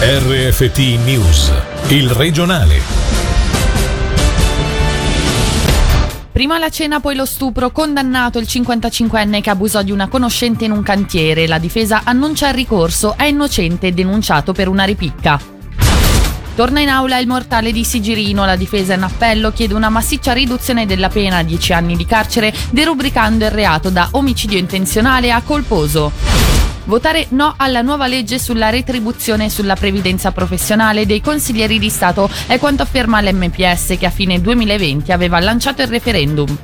RFT News, il regionale. Prima la cena, poi lo stupro, condannato il 55enne che abusò di una conoscente in un cantiere. La difesa annuncia il ricorso, è innocente e denunciato per una ripicca. Torna in aula il mortale di Sigirino, la difesa in appello chiede una massiccia riduzione della pena a 10 anni di carcere, derubricando il reato da omicidio intenzionale a colposo. Votare no alla nuova legge sulla retribuzione e sulla previdenza professionale dei consiglieri di Stato è quanto afferma l'MPS che a fine 2020 aveva lanciato il referendum.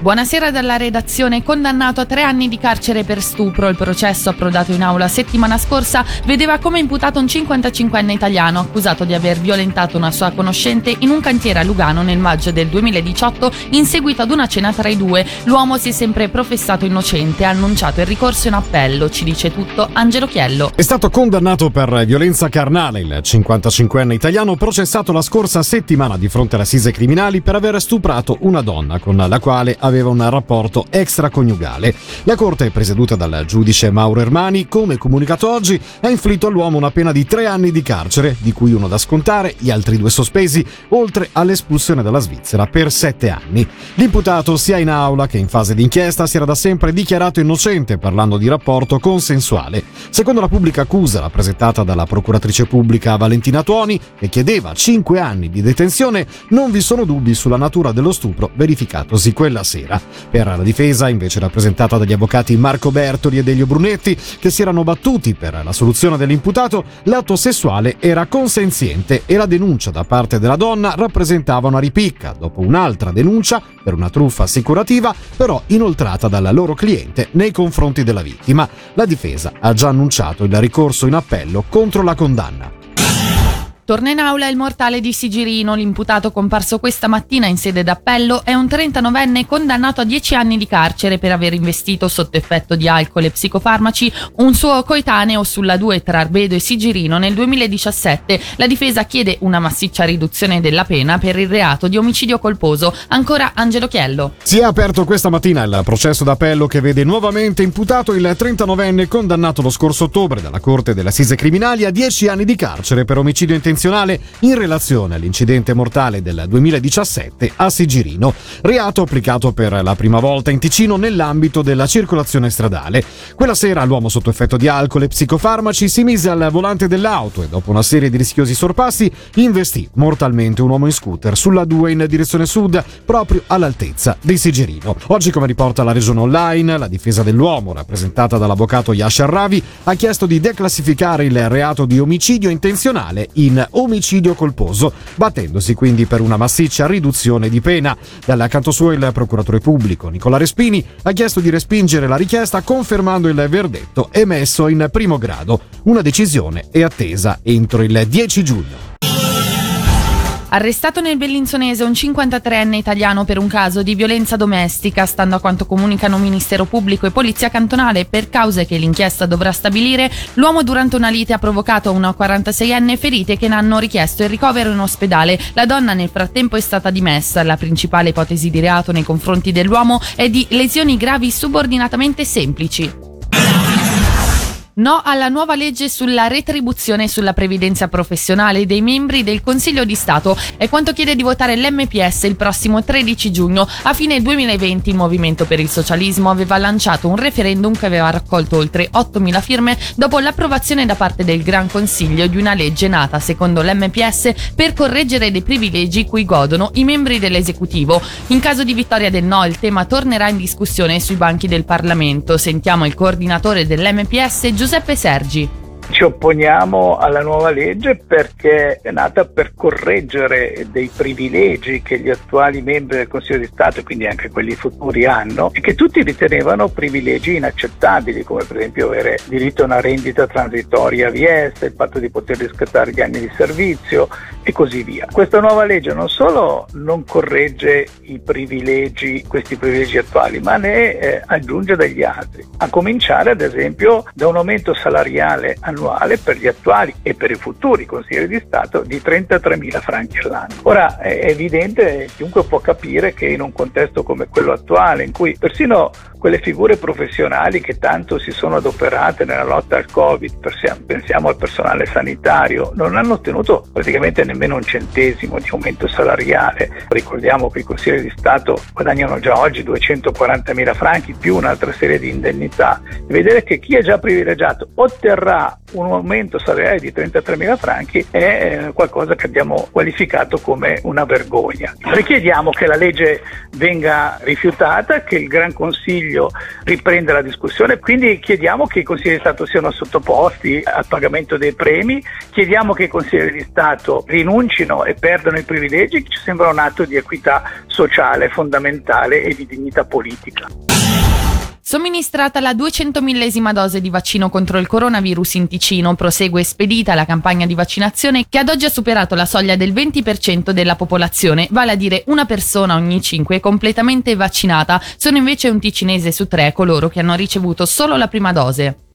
Buonasera dalla redazione. Condannato a tre anni di carcere per stupro, il processo approdato in aula settimana scorsa vedeva come imputato un 55enne italiano accusato di aver violentato una sua conoscente in un cantiere a Lugano nel maggio del 2018 in seguito ad una cena tra i due. L'uomo si è sempre professato innocente e ha annunciato il ricorso in appello. Ci dice tutto Angelo Chiello. È stato condannato per violenza carnale il 55enne italiano processato la scorsa settimana di fronte alle assise criminali per aver stuprato una donna con la quale ha aveva un rapporto extraconiugale. La corte, presieduta dal giudice Mauro Ermani, come comunicato oggi, ha inflitto all'uomo una pena di tre anni di carcere, di cui uno da scontare, gli altri due sospesi, oltre all'espulsione dalla Svizzera per sette anni. L'imputato, sia in aula che in fase d'inchiesta, si era da sempre dichiarato innocente parlando di rapporto consensuale. Secondo la pubblica accusa rappresentata dalla procuratrice pubblica Valentina Tuoni, che chiedeva cinque anni di detenzione, non vi sono dubbi sulla natura dello stupro verificatosi quella sera sera. Per la difesa, invece rappresentata dagli avvocati Marco Bertoli e Delio Brunetti, che si erano battuti per la soluzione dell'imputato, l'atto sessuale era consenziente e la denuncia da parte della donna rappresentava una ripicca, dopo un'altra denuncia per una truffa assicurativa, però inoltrata dal loro cliente nei confronti della vittima. La difesa ha già annunciato il ricorso in appello contro la condanna. Torna in aula il mortale di Sigirino. L'imputato comparso questa mattina in sede d'appello è un 39enne condannato a 10 anni di carcere per aver investito sotto effetto di alcol e psicofarmaci un suo coetaneo sulla 2 tra Arbedo e Sigirino nel 2017. La difesa chiede una massiccia riduzione della pena per il reato di omicidio colposo. Ancora Angelo Chiello. Si è aperto questa mattina il processo d'appello che vede nuovamente imputato il 39enne condannato lo scorso ottobre dalla Corte delle Assise Criminali a 10 anni di carcere per omicidio intenzionale intenzionale in relazione all'incidente mortale del 2017 a Sigirino, reato applicato per la prima volta in Ticino nell'ambito della circolazione stradale. Quella sera l'uomo sotto effetto di alcol e psicofarmaci si mise al volante dell'auto e dopo una serie di rischiosi sorpassi investì mortalmente un uomo in scooter sulla 2 in direzione sud proprio all'altezza di Sigirino. Oggi come riporta la regione online, la difesa dell'uomo rappresentata dall'avvocato Yashar Ravi ha chiesto di declassificare il reato di omicidio intenzionale in omicidio colposo, battendosi quindi per una massiccia riduzione di pena. Dall'accanto suo il procuratore pubblico Nicola Respini ha chiesto di respingere la richiesta confermando il verdetto emesso in primo grado. Una decisione è attesa entro il 10 giugno. Arrestato nel Bellinzonese un 53enne italiano per un caso di violenza domestica, stando a quanto comunicano Ministero Pubblico e Polizia Cantonale, per cause che l'inchiesta dovrà stabilire, l'uomo durante una lite ha provocato una 46enne ferite che ne hanno richiesto il ricovero in ospedale. La donna nel frattempo è stata dimessa. La principale ipotesi di reato nei confronti dell'uomo è di lesioni gravi subordinatamente semplici. No alla nuova legge sulla retribuzione e sulla previdenza professionale dei membri del Consiglio di Stato è quanto chiede di votare l'MPS il prossimo 13 giugno. A fine 2020 il Movimento per il Socialismo aveva lanciato un referendum che aveva raccolto oltre 8.000 firme dopo l'approvazione da parte del Gran Consiglio di una legge nata secondo l'MPS per correggere dei privilegi cui godono i membri dell'esecutivo. In caso di vittoria del no il tema tornerà in discussione sui banchi del Parlamento. Sentiamo il coordinatore dell'MPS Giuseppe Giuseppe Sergi. Ci opponiamo alla nuova legge perché è nata per correggere dei privilegi che gli attuali membri del Consiglio di Stato quindi anche quelli futuri hanno e che tutti ritenevano privilegi inaccettabili come per esempio avere diritto a una rendita transitoria VS, il fatto di poter riscattare gli anni di servizio e così via. Questa nuova legge non solo non corregge i privilegi, questi privilegi attuali, ma ne eh, aggiunge degli altri, a cominciare ad esempio da un aumento salariale annuale annuale per gli attuali e per i futuri consiglieri di Stato di 33.000 franchi all'anno. Ora è evidente, chiunque può capire che in un contesto come quello attuale, in cui persino quelle figure professionali che tanto si sono adoperate nella lotta al Covid, pensiamo al personale sanitario, non hanno ottenuto praticamente nemmeno un centesimo di aumento salariale. Ricordiamo che i consiglieri di Stato guadagnano già oggi 240 mila franchi più un'altra serie di indennità. Vedere che chi è già privilegiato otterrà un aumento salariale di 33 mila franchi è eh, qualcosa che abbiamo qualificato come una vergogna. Richiediamo che la legge venga rifiutata, che il Gran Consiglio riprenda la discussione, quindi chiediamo che i consiglieri di Stato siano sottoposti al pagamento dei premi, chiediamo che i consiglieri di Stato rinuncino e perdano i privilegi, che ci sembra un atto di equità sociale fondamentale e di dignità politica. Somministrata la 200.000esima dose di vaccino contro il coronavirus in Ticino, prosegue spedita la campagna di vaccinazione che ad oggi ha superato la soglia del 20% della popolazione, vale a dire una persona ogni 5 completamente vaccinata. Sono invece un ticinese su tre coloro che hanno ricevuto solo la prima dose.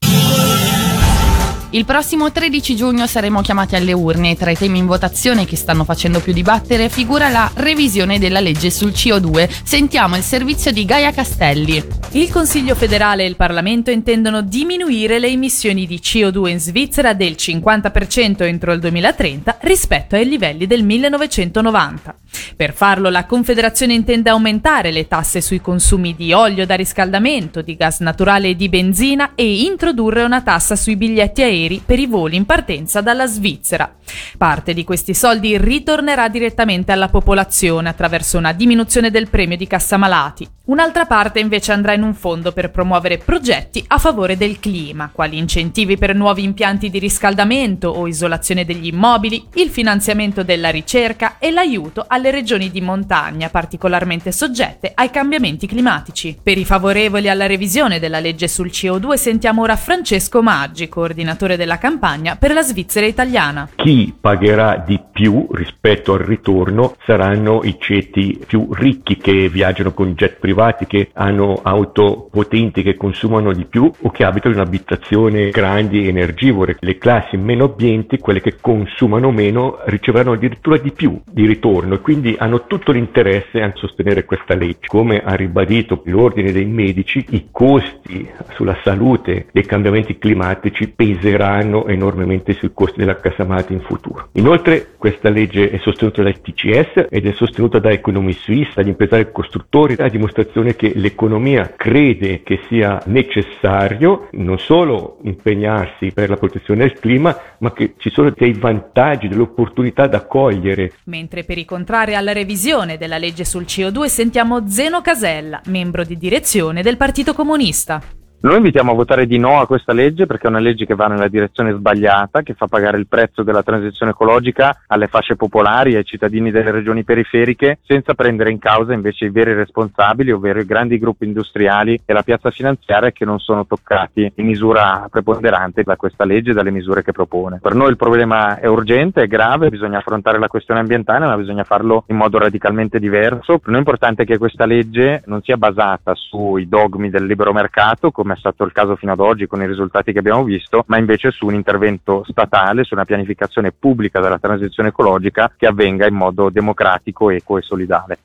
Il prossimo 13 giugno saremo chiamati alle urne e tra i temi in votazione che stanno facendo più dibattere figura la revisione della legge sul CO2. Sentiamo il servizio di Gaia Castelli. Il Consiglio federale e il Parlamento intendono diminuire le emissioni di CO2 in Svizzera del 50% entro il 2030 rispetto ai livelli del 1990. Per farlo la Confederazione intende aumentare le tasse sui consumi di olio da riscaldamento, di gas naturale e di benzina e introdurre una tassa sui biglietti aerei aerei per i voli in partenza dalla Svizzera. Parte di questi soldi ritornerà direttamente alla popolazione attraverso una diminuzione del premio di cassa malati. Un'altra parte invece andrà in un fondo per promuovere progetti a favore del clima, quali incentivi per nuovi impianti di riscaldamento o isolazione degli immobili, il finanziamento della ricerca e l'aiuto alle regioni di montagna particolarmente soggette ai cambiamenti climatici. Per i favorevoli alla revisione della legge sul CO2 sentiamo ora Francesco Maggi, coordinatore della campagna per la Svizzera italiana. Chi pagherà di più rispetto al ritorno saranno i ceti più ricchi che viaggiano con jet privati privati che hanno auto potenti che consumano di più o che abitano in abitazioni grandi e energivore. Le classi meno abbienti, quelle che consumano meno, riceveranno addirittura di più di ritorno e quindi hanno tutto l'interesse a sostenere questa legge. Come ha ribadito l'ordine dei medici, i costi sulla salute dei cambiamenti climatici peseranno enormemente sui costi della casamata in futuro. Inoltre questa legge è sostenuta dal TCS ed è sostenuta da Economie Suisse, dagli impresari costruttori, ha dimostrato dimostrazione che l'economia crede che sia necessario non solo impegnarsi per la protezione del clima, ma che ci sono dei vantaggi, delle opportunità da cogliere. Mentre per i contrari alla revisione della legge sul CO2 sentiamo Zeno Casella, membro di direzione del Partito Comunista. Noi invitiamo a votare di no a questa legge perché è una legge che va nella direzione sbagliata, che fa pagare il prezzo della transizione ecologica alle fasce popolari, ai cittadini delle regioni periferiche, senza prendere in causa invece i veri responsabili, ovvero i grandi gruppi industriali e la piazza finanziaria che non sono toccati in misura preponderante da questa legge e dalle misure che propone. Per noi il problema è urgente, è grave, bisogna affrontare la questione ambientale, ma bisogna farlo in modo radicalmente diverso. Per noi è importante che questa legge non sia basata sui dogmi del libero mercato, come come è stato il caso fino ad oggi con i risultati che abbiamo visto, ma invece su un intervento statale, su una pianificazione pubblica della transizione ecologica che avvenga in modo democratico, equo e solidale.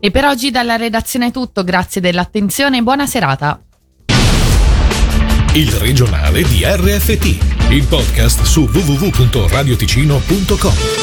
E per oggi dalla redazione è tutto, grazie dell'attenzione e buona serata. Il regionale di RFT, il podcast su www.radioticino.com.